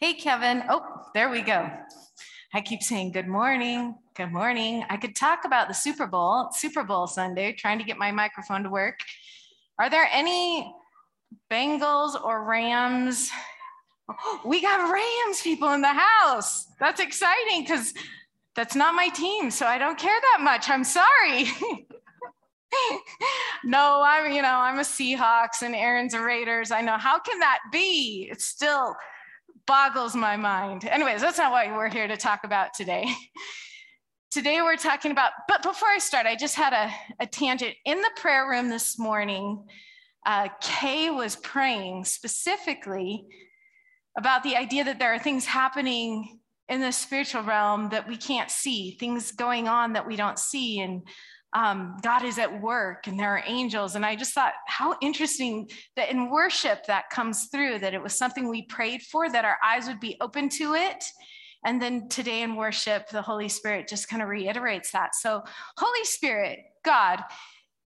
Hey, Kevin. Oh, there we go. I keep saying good morning, good morning. I could talk about the Super Bowl, Super Bowl Sunday, trying to get my microphone to work. Are there any Bengals or Rams? we got Rams people in the house. That's exciting because that's not my team, so I don't care that much. I'm sorry. no, I'm, you know, I'm a Seahawks and Aaron's a Raiders. I know. How can that be? It's still boggles my mind. Anyways, that's not what we're here to talk about today. today we're talking about, but before I start, I just had a, a tangent. In the prayer room this morning, uh, Kay was praying specifically about the idea that there are things happening in the spiritual realm that we can't see, things going on that we don't see. And um, God is at work and there are angels. And I just thought, how interesting that in worship that comes through, that it was something we prayed for, that our eyes would be open to it. And then today in worship, the Holy Spirit just kind of reiterates that. So, Holy Spirit, God,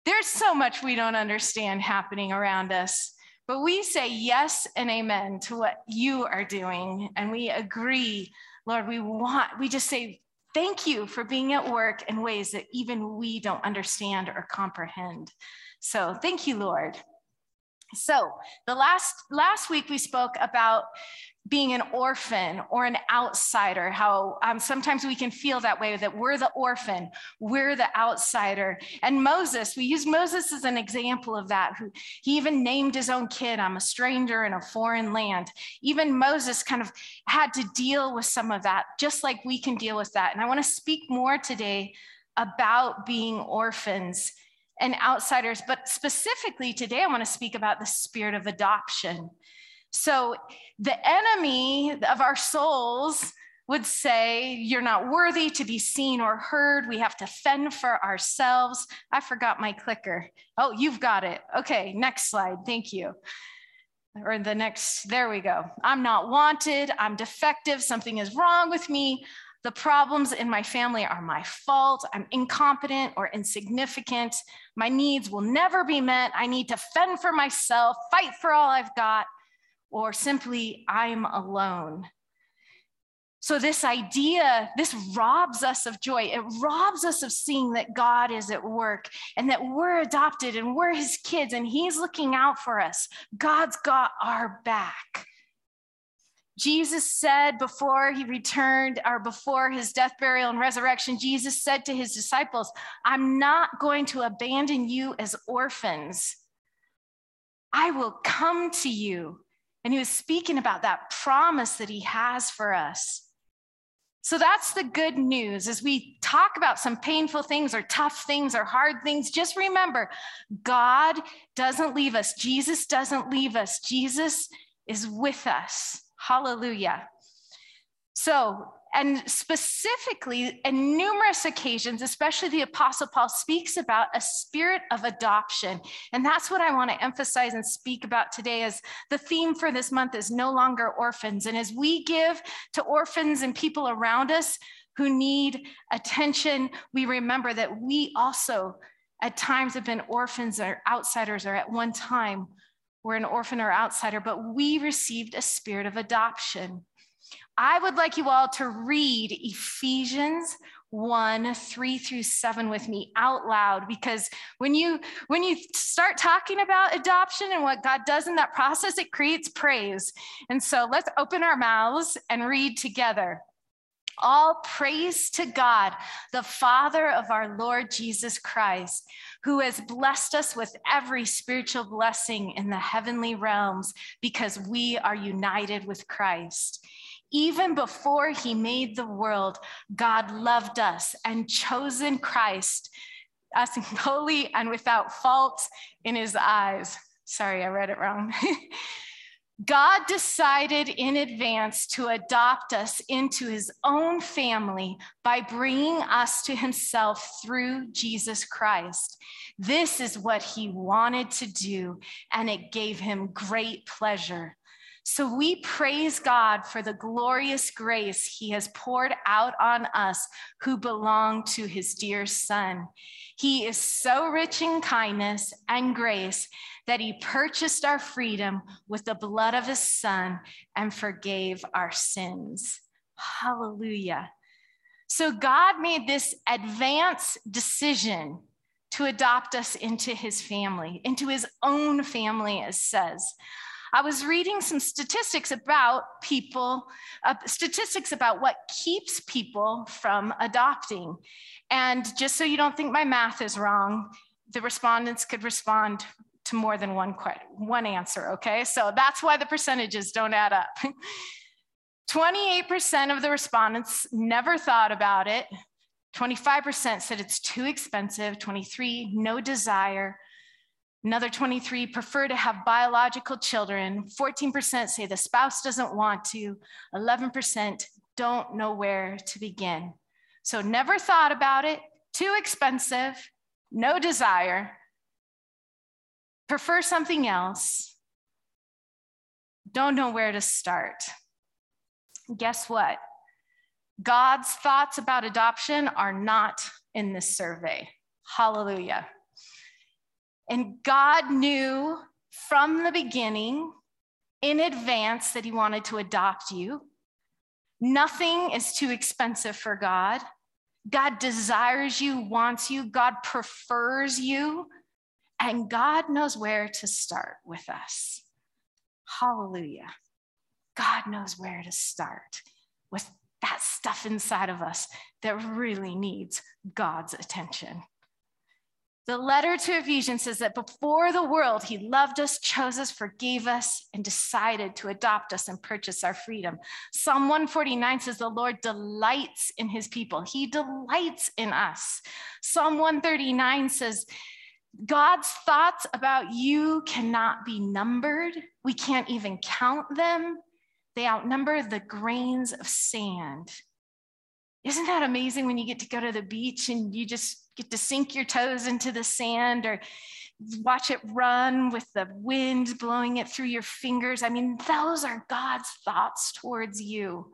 there's so much we don't understand happening around us. But we say yes and amen to what you are doing. And we agree, Lord, we want, we just say, Thank you for being at work in ways that even we don't understand or comprehend. So thank you, Lord. So the last last week we spoke about being an orphan or an outsider, how um, sometimes we can feel that way that we're the orphan, we're the outsider. And Moses, we use Moses as an example of that. Who he even named his own kid, I'm a stranger in a foreign land. Even Moses kind of had to deal with some of that, just like we can deal with that. And I want to speak more today about being orphans and outsiders, but specifically today, I want to speak about the spirit of adoption. So the enemy of our souls would say, You're not worthy to be seen or heard. We have to fend for ourselves. I forgot my clicker. Oh, you've got it. Okay, next slide. Thank you. Or the next, there we go. I'm not wanted. I'm defective. Something is wrong with me. The problems in my family are my fault. I'm incompetent or insignificant. My needs will never be met. I need to fend for myself, fight for all I've got or simply, I'm alone. So, this idea, this robs us of joy. It robs us of seeing that God is at work and that we're adopted and we're his kids and he's looking out for us. God's got our back. Jesus said before he returned, or before his death, burial, and resurrection, Jesus said to his disciples, I'm not going to abandon you as orphans. I will come to you. And he was speaking about that promise that he has for us. So that's the good news. As we talk about some painful things or tough things or hard things, just remember God doesn't leave us. Jesus doesn't leave us. Jesus is with us. Hallelujah. So and specifically, in numerous occasions, especially the Apostle Paul speaks about a spirit of adoption. And that's what I want to emphasize and speak about today as the theme for this month is no longer orphans. And as we give to orphans and people around us who need attention, we remember that we also at times have been orphans or outsiders, or at one time were an orphan or outsider, but we received a spirit of adoption. I would like you all to read Ephesians 1 3 through 7 with me out loud because when you when you start talking about adoption and what god does in that process it creates praise and so let's open our mouths and read together all praise to God, the Father of our Lord Jesus Christ, who has blessed us with every spiritual blessing in the heavenly realms because we are united with Christ. Even before he made the world, God loved us and chosen Christ, us holy and without fault in his eyes. Sorry, I read it wrong. God decided in advance to adopt us into his own family by bringing us to himself through Jesus Christ. This is what he wanted to do, and it gave him great pleasure. So we praise God for the glorious grace he has poured out on us who belong to his dear son. He is so rich in kindness and grace that he purchased our freedom with the blood of his son and forgave our sins. Hallelujah. So God made this advance decision to adopt us into his family, into his own family, as says. I was reading some statistics about people, uh, statistics about what keeps people from adopting. And just so you don't think my math is wrong, the respondents could respond to more than one, one answer, okay? So that's why the percentages don't add up. 28% of the respondents never thought about it. 25% said it's too expensive. 23, no desire. Another 23 prefer to have biological children. 14% say the spouse doesn't want to. 11% don't know where to begin. So never thought about it, too expensive, no desire, prefer something else, don't know where to start. Guess what? God's thoughts about adoption are not in this survey. Hallelujah. And God knew from the beginning in advance that He wanted to adopt you. Nothing is too expensive for God. God desires you, wants you, God prefers you, and God knows where to start with us. Hallelujah. God knows where to start with that stuff inside of us that really needs God's attention. The letter to Ephesians says that before the world, he loved us, chose us, forgave us, and decided to adopt us and purchase our freedom. Psalm 149 says the Lord delights in his people, he delights in us. Psalm 139 says, God's thoughts about you cannot be numbered. We can't even count them. They outnumber the grains of sand. Isn't that amazing when you get to go to the beach and you just get to sink your toes into the sand or watch it run with the wind blowing it through your fingers? I mean, those are God's thoughts towards you.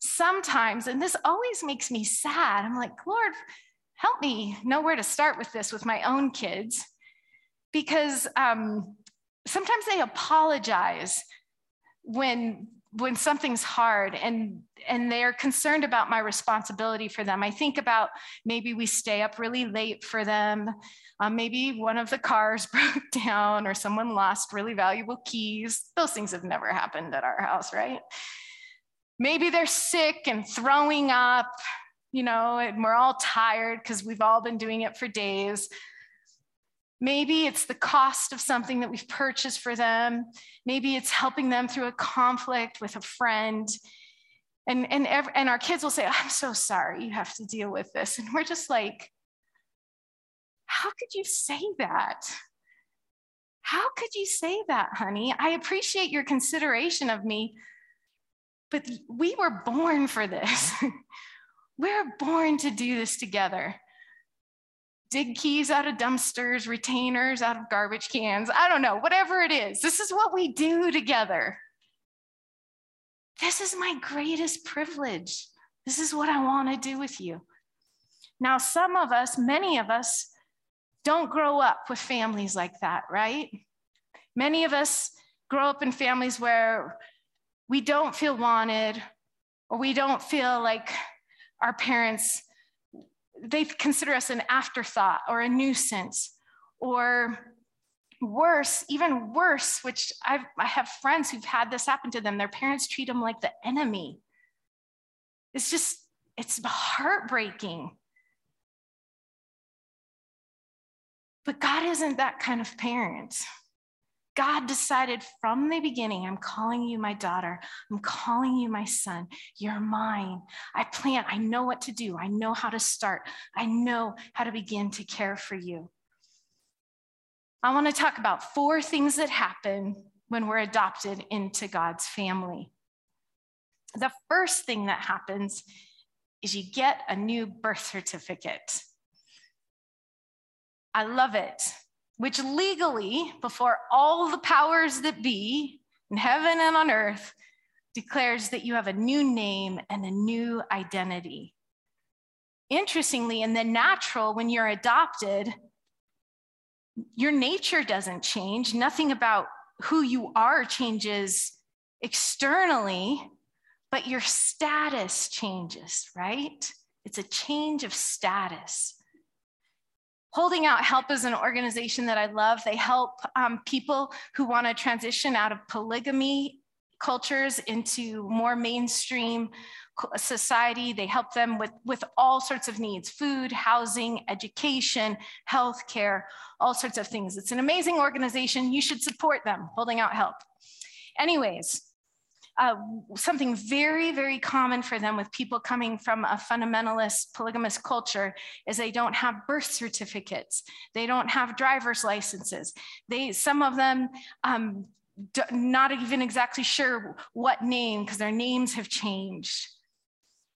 Sometimes, and this always makes me sad, I'm like, Lord, help me know where to start with this with my own kids because um, sometimes they apologize when when something's hard and and they're concerned about my responsibility for them. I think about maybe we stay up really late for them. Um, maybe one of the cars broke down or someone lost really valuable keys. Those things have never happened at our house right? Maybe they're sick and throwing up you know and we're all tired because we've all been doing it for days. Maybe it's the cost of something that we've purchased for them. Maybe it's helping them through a conflict with a friend. And, and, every, and our kids will say, I'm so sorry you have to deal with this. And we're just like, how could you say that? How could you say that, honey? I appreciate your consideration of me, but we were born for this. we're born to do this together dig keys out of dumpsters, retainers out of garbage cans. I don't know, whatever it is. This is what we do together. This is my greatest privilege. This is what I want to do with you. Now, some of us, many of us, don't grow up with families like that, right? Many of us grow up in families where we don't feel wanted or we don't feel like our parents they consider us an afterthought or a nuisance or worse, even worse, which I've, I have friends who've had this happen to them. Their parents treat them like the enemy. It's just, it's heartbreaking. But God isn't that kind of parent. God decided from the beginning, I'm calling you my daughter. I'm calling you my son. You're mine. I plan. I know what to do. I know how to start. I know how to begin to care for you. I want to talk about four things that happen when we're adopted into God's family. The first thing that happens is you get a new birth certificate. I love it which legally, before all the powers that be, in heaven and on earth declares that you have a new name and a new identity. Interestingly, in the natural, when you're adopted, your nature doesn't change. Nothing about who you are changes externally, but your status changes, right? It's a change of status. Holding Out Help is an organization that I love. They help um, people who want to transition out of polygamy cultures into more mainstream society. They help them with, with all sorts of needs food, housing, education, healthcare, all sorts of things. It's an amazing organization. You should support them, Holding Out Help. Anyways, uh, something very, very common for them with people coming from a fundamentalist polygamous culture is they don't have birth certificates. They don't have driver's licenses. They, some of them, um, not even exactly sure what name because their names have changed.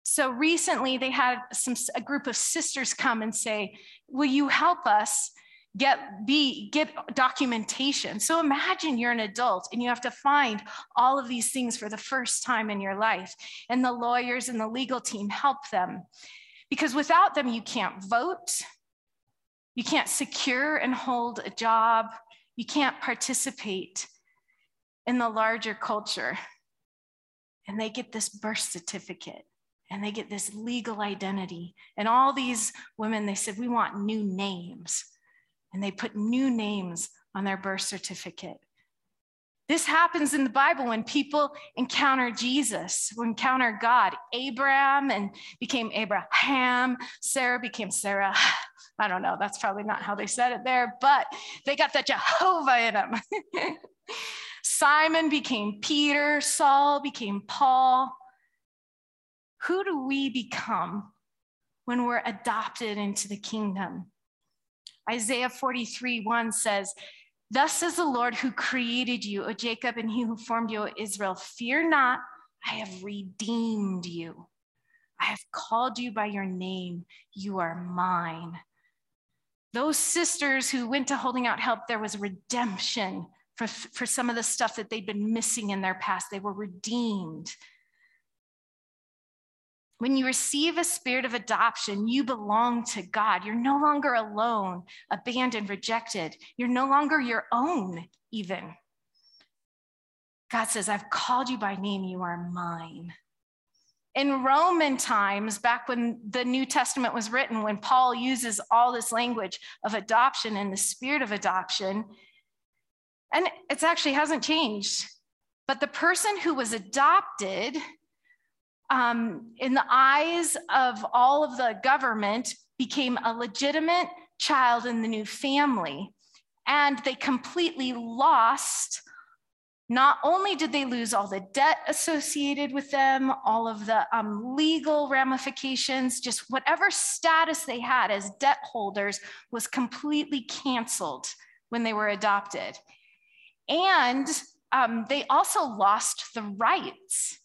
So recently they had some, a group of sisters come and say, will you help us get be get documentation? So imagine you're an adult and you have to find all of these things for the first time in your life and the lawyers and the legal team help them. Because without them you can't vote you can't secure and hold a job you can't participate in the larger culture. And they get this birth certificate and they get this legal identity and all these women they said we want new names and they put new names on their birth certificate. This happens in the Bible when people encounter Jesus, encounter God. Abraham and became Abraham. Sarai became Sarah. I don't know. That's probably not how they said it there, but they got the Jehovah in them. Simon became Peter. Saul became Paul. Who do we become when we're adopted into the kingdom? Isaiah 43 1 says, Thus says the Lord who created you, O Jacob, and he who formed you, O Israel, fear not, I have redeemed you. I have called you by your name. You are mine. Those sisters who went to holding out help, there was redemption for, for some of the stuff that they'd been missing in their past. They were redeemed. When you receive a spirit of adoption, you belong to God. You're no longer alone, abandoned, rejected. You're no longer your own, even. God says, I've called you by name, you are mine. In Roman times, back when the New Testament was written, when Paul uses all this language of adoption and the spirit of adoption, and it actually hasn't changed, but the person who was adopted um, in the eyes of all of the government, became a legitimate child in the new family. And they completely lost. Not only did they lose all the debt associated with them, all of the um, legal ramifications, just whatever status they had as debt holders was completely canceled when they were adopted. And um, they also lost the rights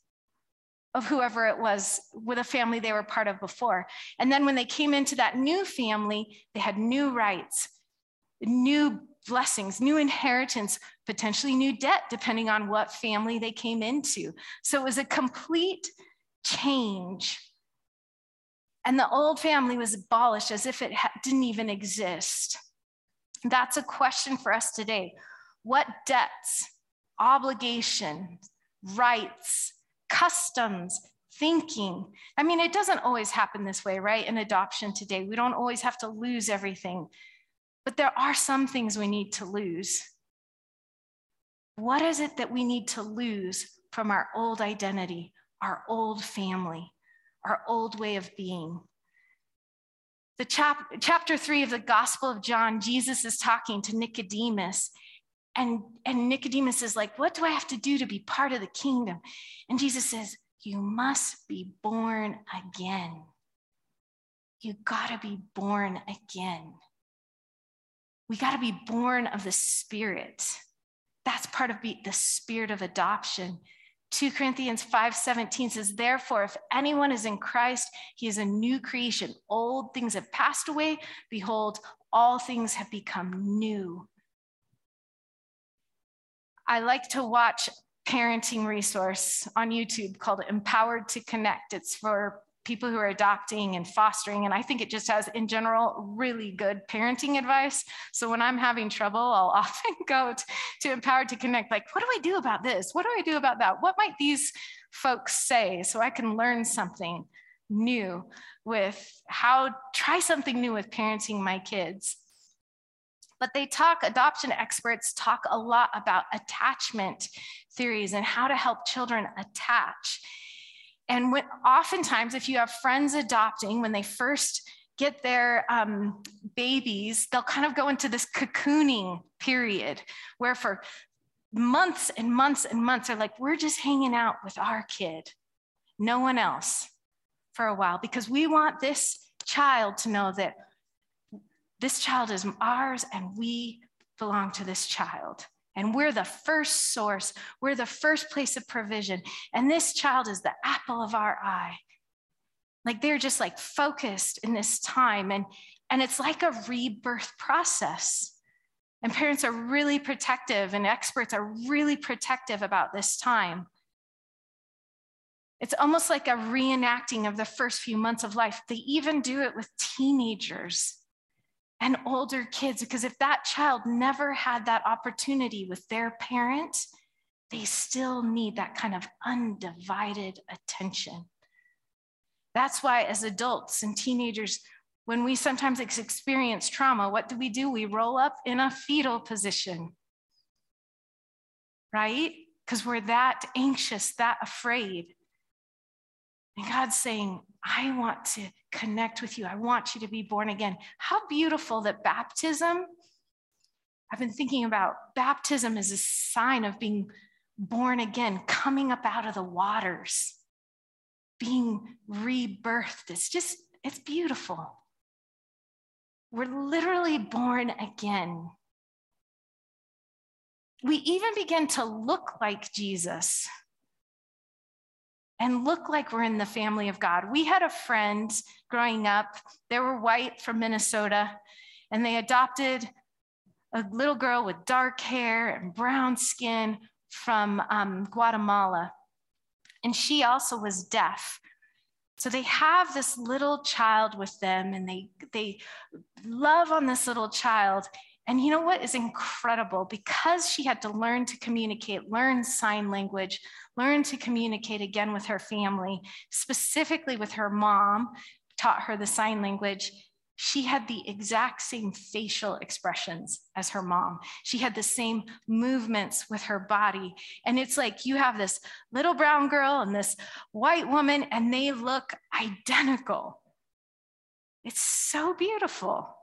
of whoever it was with a family they were part of before. And then when they came into that new family, they had new rights, new blessings, new inheritance, potentially new debt, depending on what family they came into. So it was a complete change. And the old family was abolished as if it didn't even exist. That's a question for us today. What debts, obligations, rights, customs, thinking. I mean, it doesn't always happen this way, right? In adoption today, we don't always have to lose everything, but there are some things we need to lose. What is it that we need to lose from our old identity, our old family, our old way of being? The chap- chapter three of the Gospel of John, Jesus is talking to Nicodemus, and, and Nicodemus is like, What do I have to do to be part of the kingdom? And Jesus says, You must be born again. You gotta be born again. We gotta be born of the Spirit. That's part of the spirit of adoption. 2 Corinthians 5:17 says, Therefore, if anyone is in Christ, he is a new creation. Old things have passed away. Behold, all things have become new. I like to watch parenting resource on YouTube called Empowered to Connect. It's for people who are adopting and fostering. And I think it just has, in general, really good parenting advice. So when I'm having trouble, I'll often go to, Empowered to Connect, like, what do I do about this? What do I do about that? What might these folks say so I can learn something new with how, try something new with parenting my kids. But they talk, adoption experts talk a lot about attachment theories and how to help children attach. And when, oftentimes, if you have friends adopting, when they first get their um, babies, they'll kind of go into this cocooning period where for months and months and months are like, we're just hanging out with our kid, no one else for a while, because we want this child to know that this child is ours and we belong to this child. And we're the first source, we're the first place of provision. And this child is the apple of our eye. Like they're just like focused in this time. And, and it's like a rebirth process. And parents are really protective, and experts are really protective about this time. It's almost like a reenacting of the first few months of life. They even do it with teenagers and older kids, because if that child never had that opportunity with their parent, they still need that kind of undivided attention. That's why, as adults and teenagers, when we sometimes experience trauma, what do we do? We roll up in a fetal position, right? Because we're that anxious, that afraid. And God's saying, I want to connect with you. I want you to be born again. How beautiful that baptism, I've been thinking about baptism as a sign of being born again, coming up out of the waters, being rebirthed. It's just, it's beautiful. We're literally born again. We even begin to look like Jesus and look like we're in the family of God. We had a friend growing up, they were white from Minnesota, and they adopted a little girl with dark hair and brown skin from um, Guatemala. And she also was deaf. So they have this little child with them and they, they love on this little child. And you know what is incredible? Because she had to learn to communicate, learn sign language, learn to communicate again with her family, specifically with her mom, taught her the sign language. She had the exact same facial expressions as her mom. She had the same movements with her body. And it's like you have this little brown girl and this white woman, and they look identical. It's so beautiful.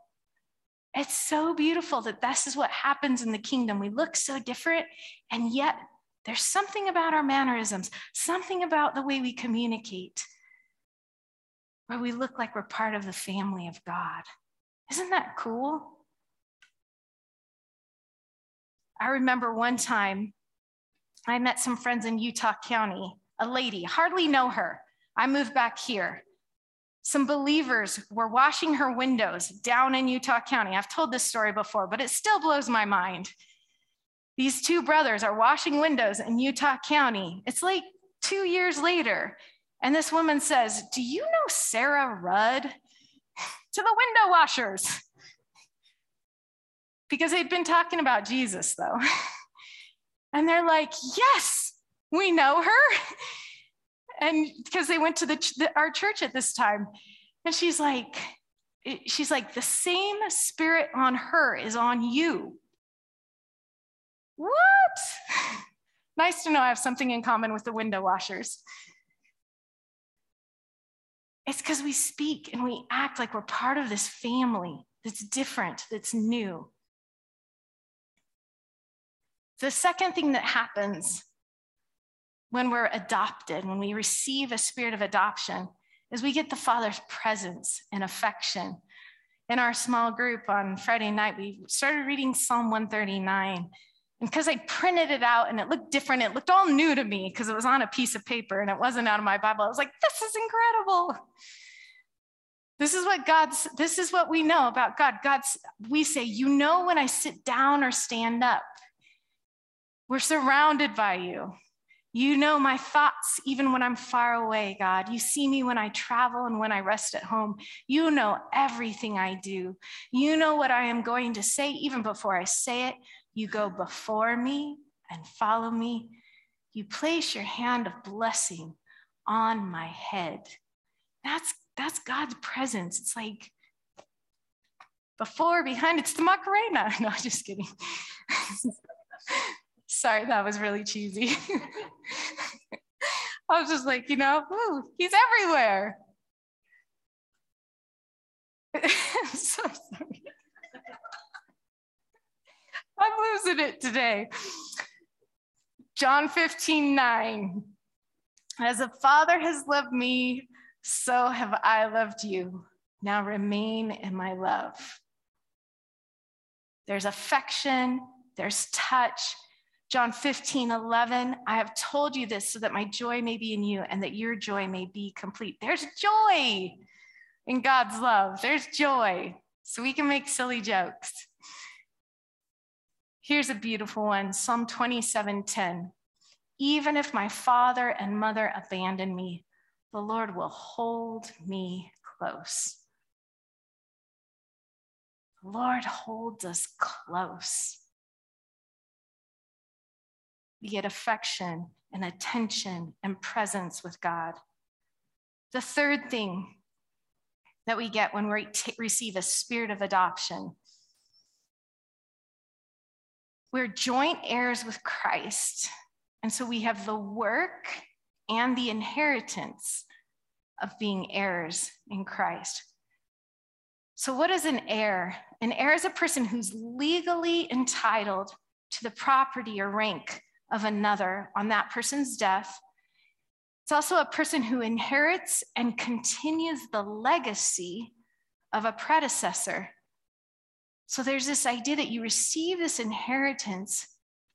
It's so beautiful that this is what happens in the kingdom. We look so different, and yet there's something about our mannerisms, something about the way we communicate, where we look like we're part of the family of God. Isn't that cool? I remember one time I met some friends in Utah County, a lady, hardly know her. I moved back here. Some believers were washing her windows down in Utah County. I've told this story before, but it still blows my mind. These two brothers are washing windows in Utah County. It's like two years later. And this woman says, Do you know Sarah Rudd? to the window washers. because they'd been talking about Jesus, though. and they're like, Yes, we know her. and because they went to the, the, our church at this time. And she's like, she's like, the same spirit on her is on you. What? nice to know I have something in common with the window washers. It's because we speak and we act like we're part of this family that's different, that's new. The second thing that happens when we're adopted, when we receive a spirit of adoption, is we get the Father's presence and affection. In our small group on Friday night, we started reading Psalm 139 and because I printed it out and it looked different, it looked all new to me because it was on a piece of paper and it wasn't out of my Bible. I was like, this is incredible. This is what God's, this is what we know about God. God's, we say, you know, when I sit down or stand up, we're surrounded by you. You know my thoughts even when I'm far away, God. You see me when I travel and when I rest at home. You know everything I do. You know what I am going to say even before I say it. You go before me and follow me. You place your hand of blessing on my head. That's that's God's presence. It's like before, behind, it's the Macarena. No, just kidding. Sorry, that was really cheesy. I was just like, you know, ooh, he's everywhere. I'm so sorry. I'm losing it today. John 15, 9. As a father has loved me, so have I loved you. Now remain in my love. There's affection, there's touch. John 15, 11, I have told you this so that my joy may be in you and that your joy may be complete. There's joy in God's love. There's joy. So we can make silly jokes. Here's a beautiful one Psalm 27, 10. Even if my father and mother abandon me, the Lord will hold me close. The Lord holds us close. We get affection and attention and presence with God. The third thing that we get when we t- receive a spirit of adoption we're joint heirs with Christ. And so we have the work and the inheritance of being heirs in Christ. So, what is an heir? An heir is a person who's legally entitled to the property or rank of another on that person's death. It's also a person who inherits and continues the legacy of a predecessor. So, there's this idea that you receive this inheritance,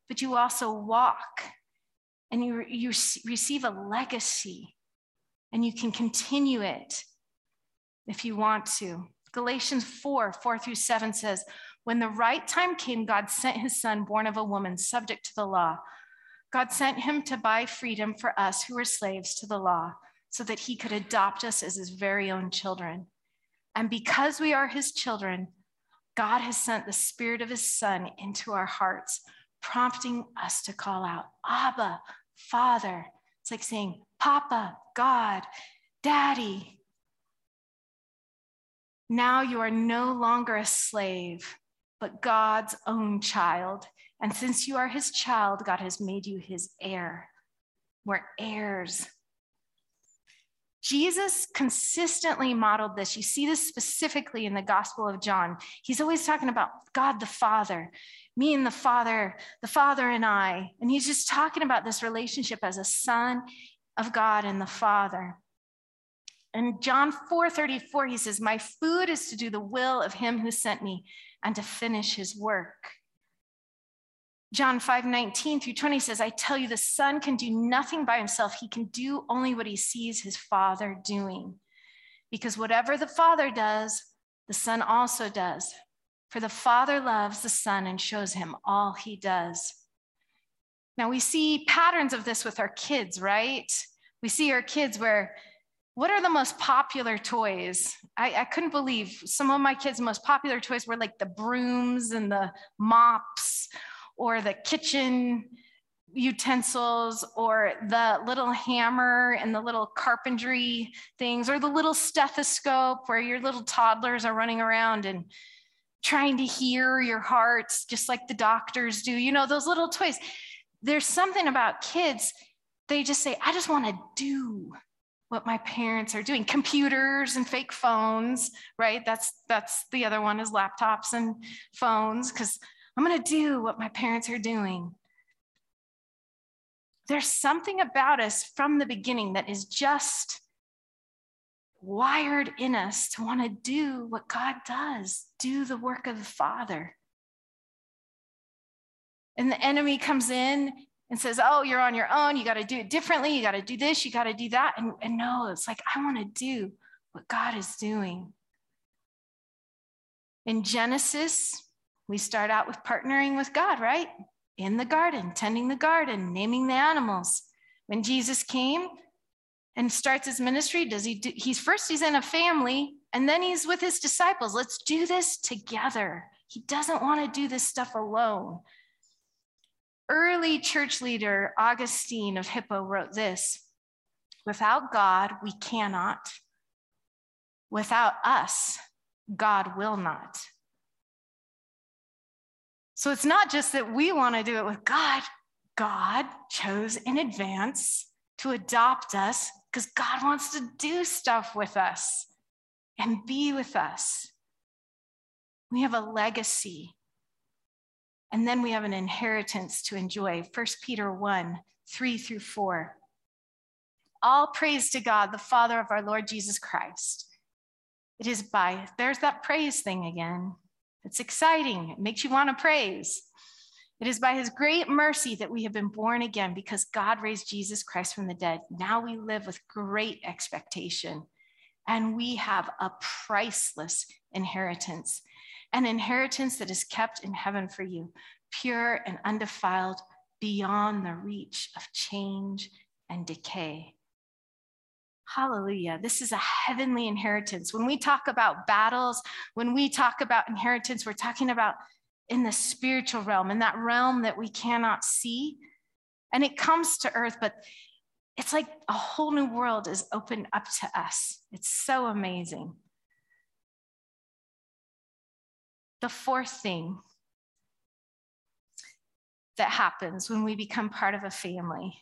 but you also walk and you, you receive a legacy and you can continue it if you want to. Galatians 4 4 through 7 says, When the right time came, God sent his son, born of a woman, subject to the law. God sent him to buy freedom for us who were slaves to the law, so that he could adopt us as his very own children. And because we are his children, God has sent the spirit of his son into our hearts, prompting us to call out, Abba, Father. It's like saying, Papa, God, Daddy. Now you are no longer a slave, but God's own child. And since you are his child, God has made you his heir. We're heirs. Jesus consistently modeled this. You see this specifically in the Gospel of John. He's always talking about God the Father me and the Father, the Father and I. And he's just talking about this relationship as a son of God and the Father. In John 4 34, he says, My food is to do the will of him who sent me and to finish his work. John 5 19 through 20 says, I tell you, the Son can do nothing by himself. He can do only what he sees his Father doing. Because whatever the Father does, the Son also does. For the Father loves the Son and shows him all he does. Now we see patterns of this with our kids, right? We see our kids where, what are the most popular toys? I, I couldn't believe some of my kids' most popular toys were like the brooms and the mops or the kitchen utensils or the little hammer and the little carpentry things or the little stethoscope where your little toddlers are running around and trying to hear your hearts, just like the doctors do. You know, those little toys. There's something about kids, they just say, I just want to do what my parents are doing computers and fake phones right that's that's the other one is laptops and phones because i'm going to do what my parents are doing there's something about us from the beginning that is just wired in us to want to do what God does, do the work of the Father. And the enemy comes in and says, Oh, you're on your own. You got to do it differently. You got to do this. You got to do that. And, and no, it's like, I want to do what God is doing. In Genesis, we start out with partnering with God, right? In the garden, tending the garden, naming the animals. When Jesus came and starts his ministry, does he do, he's first he's in a family and then he's with his disciples. Let's do this together. He doesn't want to do this stuff alone. Early church leader Augustine of Hippo wrote this Without God, we cannot. Without us, God will not. So it's not just that we want to do it with God, God chose in advance to adopt us because God wants to do stuff with us and be with us. We have a legacy. And then we have an inheritance to enjoy. 1 Peter 1 3 through 4. All praise to God, the Father of our Lord Jesus Christ. It is by, there's that praise thing again. It's exciting, it makes you want to praise. It is by his great mercy that we have been born again because God raised Jesus Christ from the dead. Now we live with great expectation and we have a priceless inheritance, an inheritance that is kept in heaven for you, pure and undefiled, beyond the reach of change and decay. Hallelujah. This is a heavenly inheritance. When we talk about battles, when we talk about inheritance, we're talking about in the spiritual realm, in that realm that we cannot see. And it comes to earth, but it's like a whole new world is opened up to us. It's so amazing. The fourth thing that happens when we become part of a family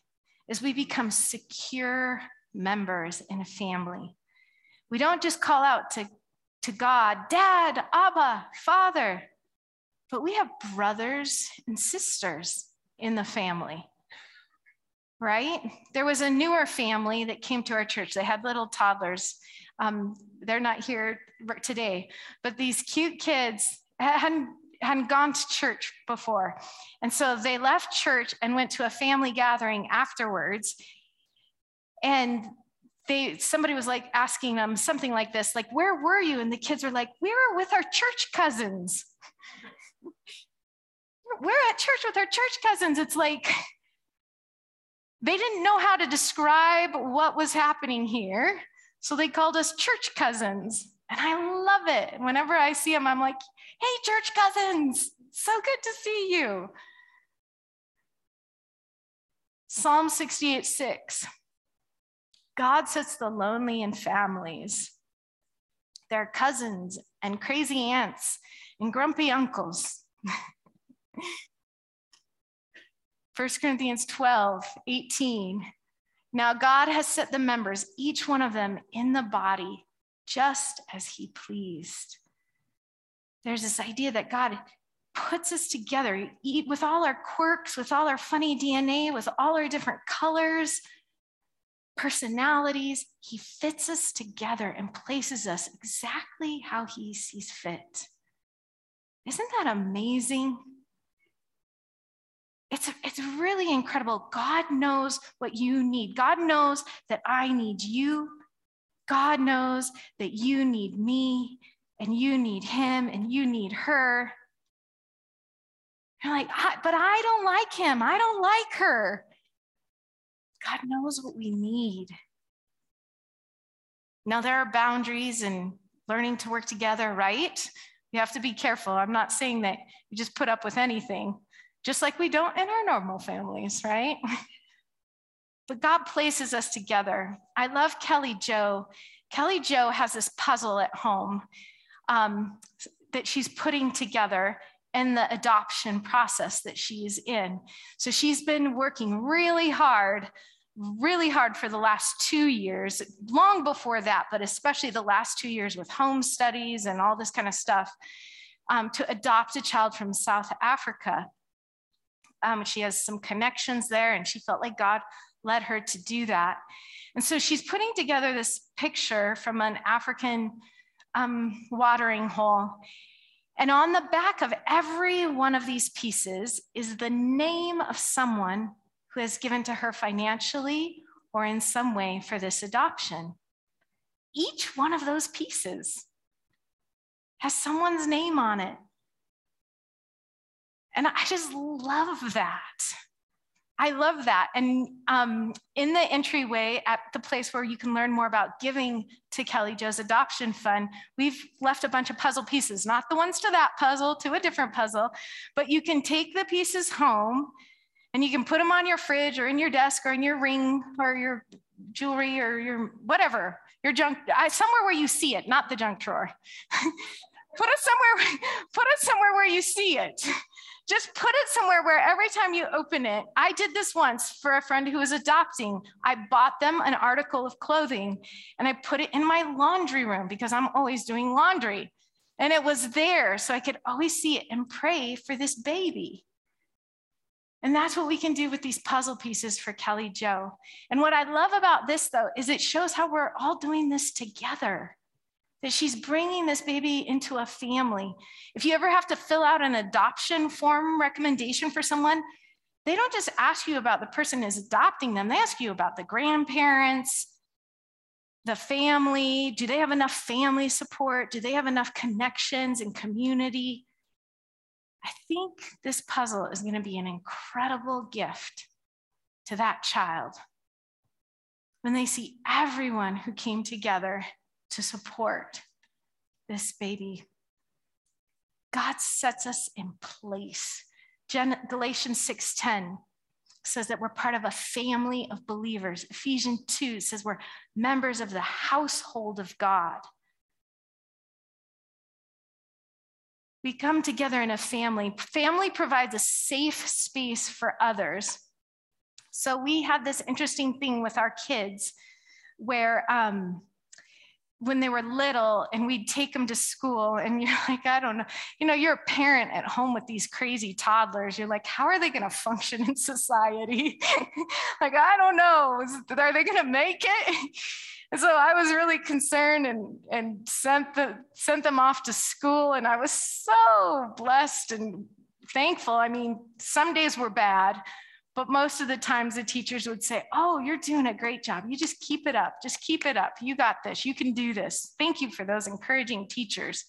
is we become secure members in a family. We don't just call out to, to God, Dad, Abba, Father, but we have brothers and sisters in the family right? There was a newer family that came to our church. They had little toddlers. Um, they're not here today, but these cute kids hadn't, hadn't gone to church before. And so they left church and went to a family gathering afterwards. And they somebody was like asking them something like this, like, where were you? And the kids were like, we were with our church cousins. we're at church with our church cousins. It's like, they didn't know how to describe what was happening here. So they called us church cousins. And I love it. Whenever I see them, I'm like, hey, church cousins, so good to see you. Psalm 68 6. God sets the lonely in families, their cousins and crazy aunts and grumpy uncles. 1 Corinthians 12, 18. Now God has set the members, each one of them, in the body just as he pleased. There's this idea that God puts us together with all our quirks, with all our funny DNA, with all our different colors, personalities. He fits us together and places us exactly how he sees fit. Isn't that amazing? it's, it's really incredible. God knows what you need. God knows that I need you. God knows that you need me and you need him and you need her. You're like, but I don't like him. I don't like her. God knows what we need. Now, there are boundaries and learning to work together, right? You have to be careful. I'm not saying that you just put up with anything just like we don't in our normal families, right? but God places us together. I love Kelly Joe. Kelly Joe has this puzzle at home um, that she's putting together in the adoption process that she's in. So she's been working really hard, really hard for the last two years, long before that, but especially the last two years with home studies and all this kind of stuff um, to adopt a child from South Africa. Um, she has some connections there, and she felt like God led her to do that. And so she's putting together this picture from an African um, watering hole. And on the back of every one of these pieces is the name of someone who has given to her financially or in some way for this adoption. Each one of those pieces has someone's name on it. And I just love that. I love that. And um, in the entryway at the place where you can learn more about giving to Kelly Joe's adoption fund, we've left a bunch of puzzle pieces, not the ones to that puzzle, to a different puzzle, but you can take the pieces home and you can put them on your fridge or in your desk or in your ring or your jewelry or your whatever, your junk, somewhere where you see it, not the junk drawer. put it somewhere, put it somewhere where you see it just put it somewhere where every time you open it, I did this once for a friend who was adopting. I bought them an article of clothing and I put it in my laundry room because I'm always doing laundry. And it was there so I could always see it and pray for this baby. And that's what we can do with these puzzle pieces for Kelly Joe. And what I love about this, though, is it shows how we're all doing this together that she's bringing this baby into a family. If you ever have to fill out an adoption form recommendation for someone, they don't just ask you about the person is adopting them, they ask you about the grandparents, the family. Do they have enough family support? Do they have enough connections and community? I think this puzzle is going to be an incredible gift to that child when they see everyone who came together to support this baby. God sets us in place. Galatians 6:10 says that we're part of a family of believers. Ephesians 2 says we're members of the household of God. We come together in a family. Family provides a safe space for others. So we have this interesting thing with our kids where um, when they were little and we'd take them to school and you're like i don't know. You know you're a parent at home with these crazy toddlers. You're like how are they going to function in society? Like i don't know. Are they going to make it? And so i was really concerned and and sent the sent them off to school and i was so blessed and thankful. I mean some days were bad but most of the times the teachers would say, Oh, you're doing a great job. You just keep it up. Just keep it up. You got this. You can do this. Thank you for those encouraging teachers.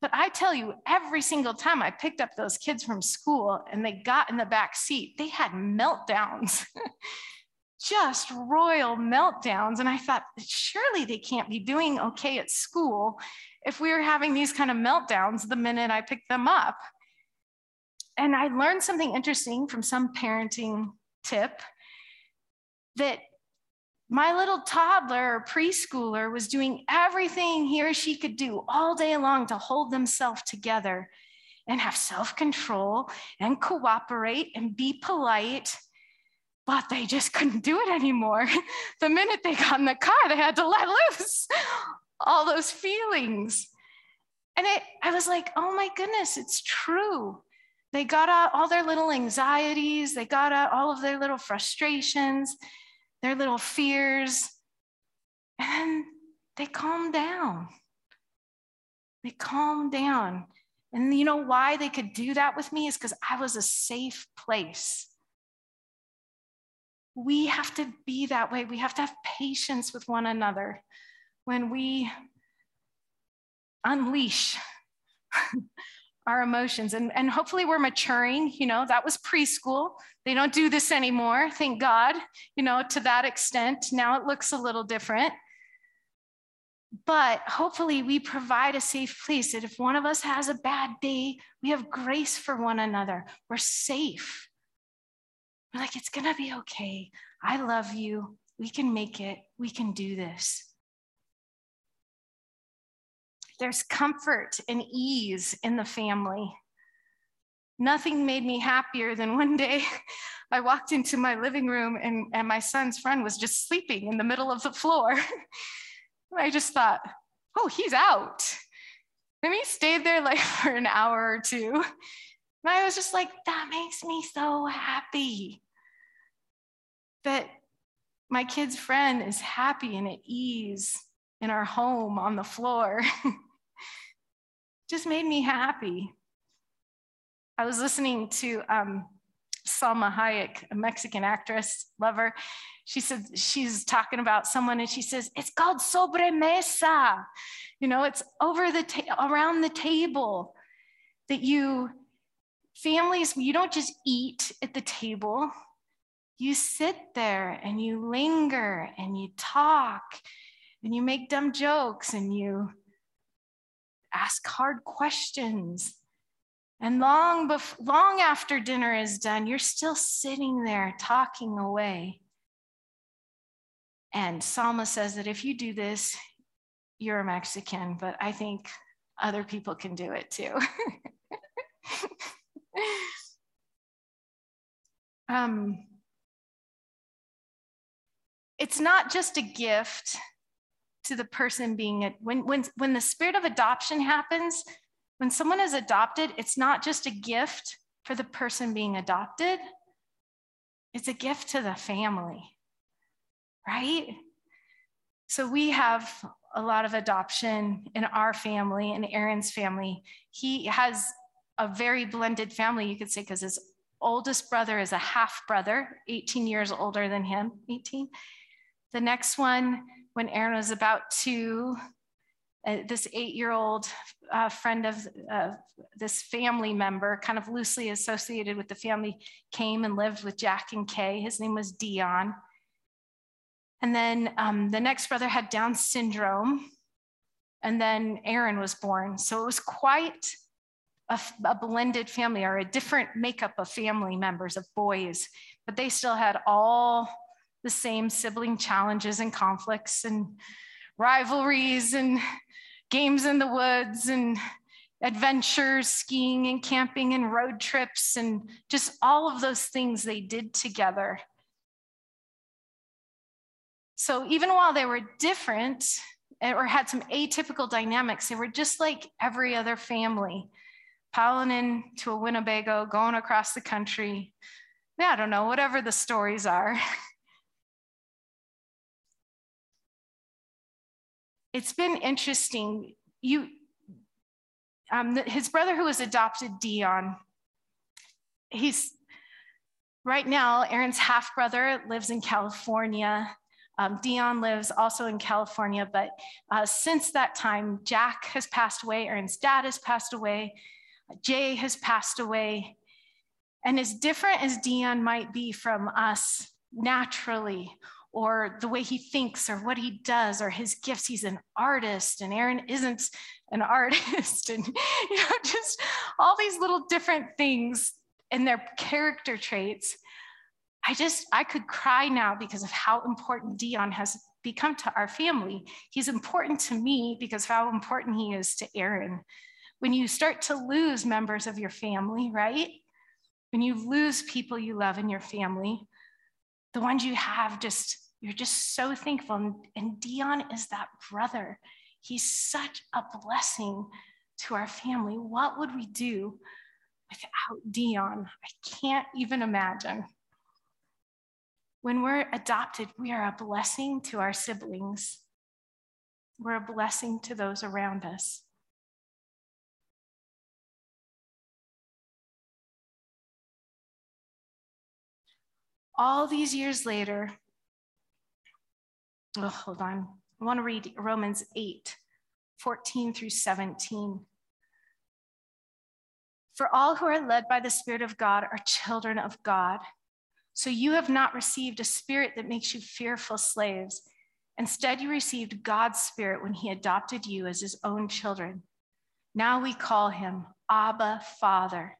But I tell you, every single time I picked up those kids from school and they got in the back seat, they had meltdowns, just royal meltdowns. And I thought, surely they can't be doing okay at school if we were having these kind of meltdowns the minute I picked them up and I learned something interesting from some parenting tip that my little toddler or preschooler was doing everything he or she could do all day long to hold themselves together and have self control and cooperate and be polite. But they just couldn't do it anymore. the minute they got in the car, they had to let loose all those feelings. And it, I was like, oh my goodness, it's true. They got out all their little anxieties, they got out all of their little frustrations, their little fears, and they calmed down. They calmed down. And you know why they could do that with me is because I was a safe place. We have to be that way. We have to have patience with one another when we unleash our emotions and, and hopefully we're maturing you know that was preschool. They don't do this anymore thank god you know to that extent. Now it looks a little different. But hopefully we provide a safe place that if one of us has a bad day we have grace for one another. We're safe. We're like it's gonna be okay. I love you. We can make it. We can do this there's comfort and ease in the family. Nothing made me happier than one day I walked into my living room and, and my son's friend was just sleeping in the middle of the floor. I just thought, oh, he's out. And he stayed there like for an hour or two. And I was just like, that makes me so happy that my kid's friend is happy and at ease in our home on the floor. just made me happy. I was listening to um, Salma Hayek, a Mexican actress, lover. She said she's talking about someone and she says, it's called sobremesa. You know, it's over the, ta- around the table that you, families, you don't just eat at the table. You sit there and you linger and you talk and you make dumb jokes and you ask hard questions. And long, bef- long after dinner is done, you're still sitting there talking away. And Salma says that if you do this, you're a Mexican, but I think other people can do it too. um, it's not just a gift to the person being when when when the spirit of adoption happens when someone is adopted it's not just a gift for the person being adopted. It's a gift to the family right? So we have a lot of adoption in our family and aaron's family. He has a very blended family you could say because his oldest brother is a half brother 18 years older than him 18 the next one when Aaron was about two, uh, this eight year old uh, friend of uh, this family member, kind of loosely associated with the family, came and lived with Jack and Kay. His name was Dion. And then um, the next brother had Down syndrome. And then Aaron was born. So it was quite a, a blended family or a different makeup of family members, of boys, but they still had all the same sibling challenges and conflicts and rivalries and games in the woods and adventures, skiing and camping and road trips and just all of those things they did together. So even while they were different eh, or had some atypical dynamics, they were just like every other family, piling into a Winnebago, going across the country. Yeah, I don't know, whatever the stories are. it's been interesting. You, um, his brother who was adopted, Dion, he's right now, Aaron's half brother lives in California. Um, Dion lives also in California, but uh, since that time, Jack has passed away, Aaron's dad has passed away, Jay has passed away. And as different as Dion might be from us naturally or the way he thinks or what he does or his gifts. He's an artist, and Aaron isn't an artist, and you know, just all these little different things and their character traits. I just, I could cry now because of how important Dion has become to our family. He's important to me because of how important he is to Aaron. When you start to lose members of your family, right? When you lose people you love in your family, the ones you have just you're just so thankful. And, and Dion is that brother. He's such a blessing to our family. What would we do without Dion? I can't even imagine. When we're adopted, we are a blessing to our siblings. We're a blessing to those around us. All these years later, oh, hold on. I want to read Romans 8, 14 through 17. For all who are led by the Spirit of God are children of God. So you have not received a spirit that makes you fearful slaves. Instead, you received God's Spirit when He adopted you as His own children. Now we call Him Abba, Father.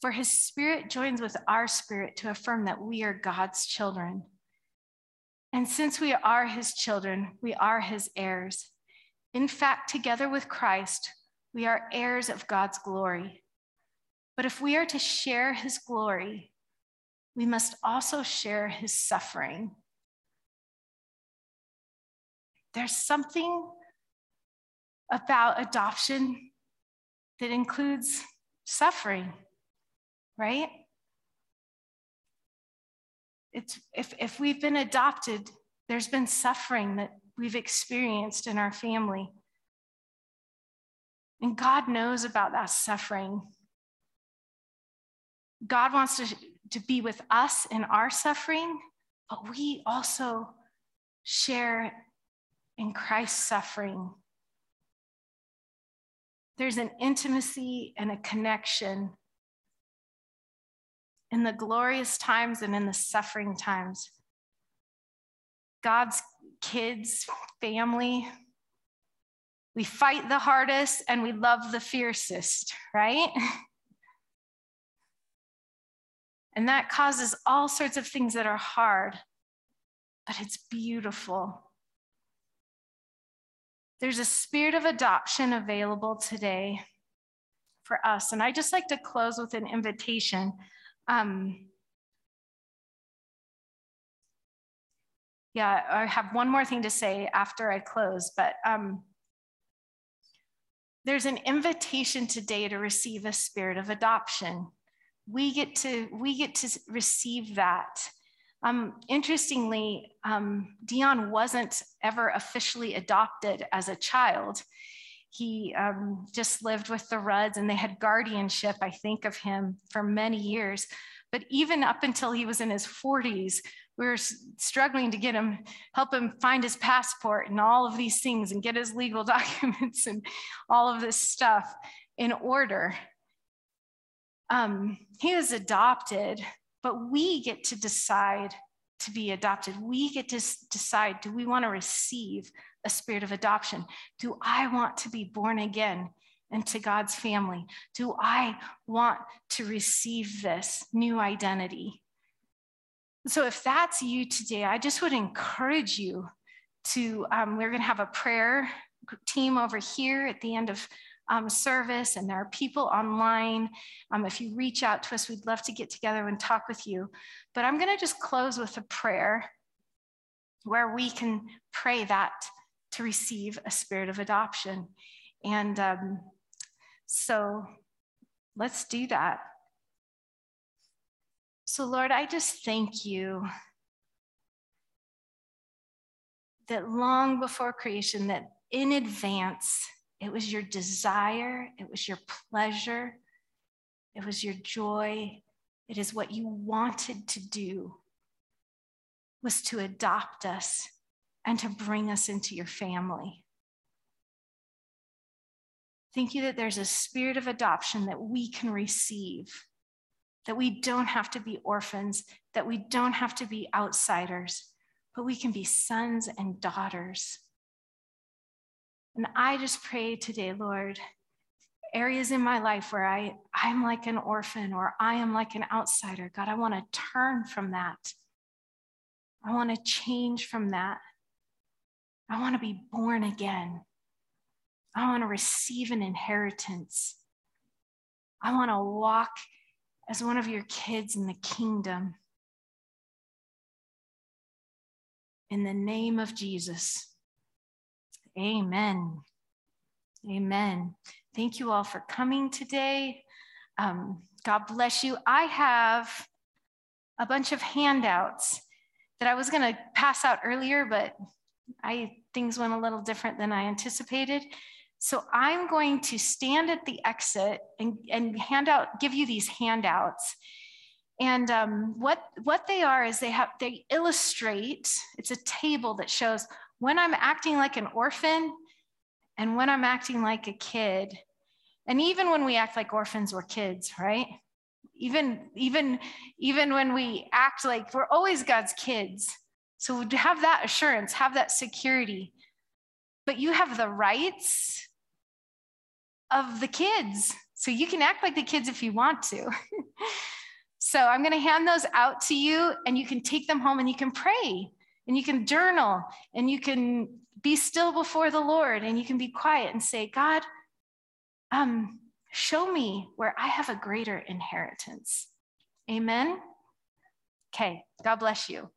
For His Spirit joins with our spirit to affirm that we are God's children. And since we are his children, we are his heirs. In fact, together with Christ, we are heirs of God's glory. But if we are to share his glory, we must also share his suffering. There's something about adoption that includes suffering, right? It's if, if we've been adopted, there's been suffering that we've experienced in our family. And God knows about that suffering. God wants to, to be with us in our suffering, but we also share in Christ's suffering. There's an intimacy and a connection in the glorious times and in the suffering times. God's kids, family, we fight the hardest and we love the fiercest, right? And that causes all sorts of things that are hard, but it's beautiful. There's a spirit of adoption available today for us. And I just like to close with an invitation. Um, yeah, I have one more thing to say after I close, but um, there's an invitation today to receive a spirit of adoption we get to we get to receive that. Um, interestingly, um, Dion wasn't ever officially adopted as a child. He um, just lived with the Rudds, and they had guardianship, I think, of him for many years. But even up until he was in his 40s, we were struggling to get him, help him find his passport and all of these things, and get his legal documents and all of this stuff in order um, he was adopted, but we get to decide to be adopted. We get to decide do we want to receive a spirit of adoption? Do I want to be born again into God's family? Do I want to receive this new identity? So, if that's you today, I just would encourage you to, um, we're going to have a prayer team over here at the end of um, service, and there are people online. Um, if you reach out to us, we'd love to get together and talk with you. But I'm going to just close with a prayer where we can pray that to receive a spirit of adoption. And um, so let's do that. So, Lord, I just thank you that long before creation, that in advance, it was your desire, it was your pleasure, it was your joy. It is what you wanted to do was to adopt us and to bring us into your family. Thank you that there's a spirit of adoption that we can receive, that we don't have to be orphans, that we don't have to be outsiders, but we can be sons and daughters and I just pray today, Lord, areas in my life where I, I'm like an orphan or I am like an outsider. God, I want to turn from that. I want to change from that. I want to be born again. I want to receive an inheritance. I want to walk as one of your kids in the kingdom. In the name of Jesus. Amen. Amen. Thank you all for coming today. Um, God bless you. I have a bunch of handouts that I was going to pass out earlier, but I things went a little different than I anticipated. So I'm going to stand at the exit and, and hand out, give you these handouts. And um, what what they are is they have they illustrate. It's a table that shows when I'm acting like an orphan and when I'm acting like a kid, and even when we act like orphans, we're kids, right? Even, even, even when we act like we're always God's kids. So have that assurance, have that security. But you have the rights of the kids. So you can act like the kids if you want to. so I'm going to hand those out to you, and you can take them home and you can pray and you can journal and you can be still before the Lord and you can be quiet and say, God, um, show me where I have a greater inheritance. Amen. Okay, God bless you.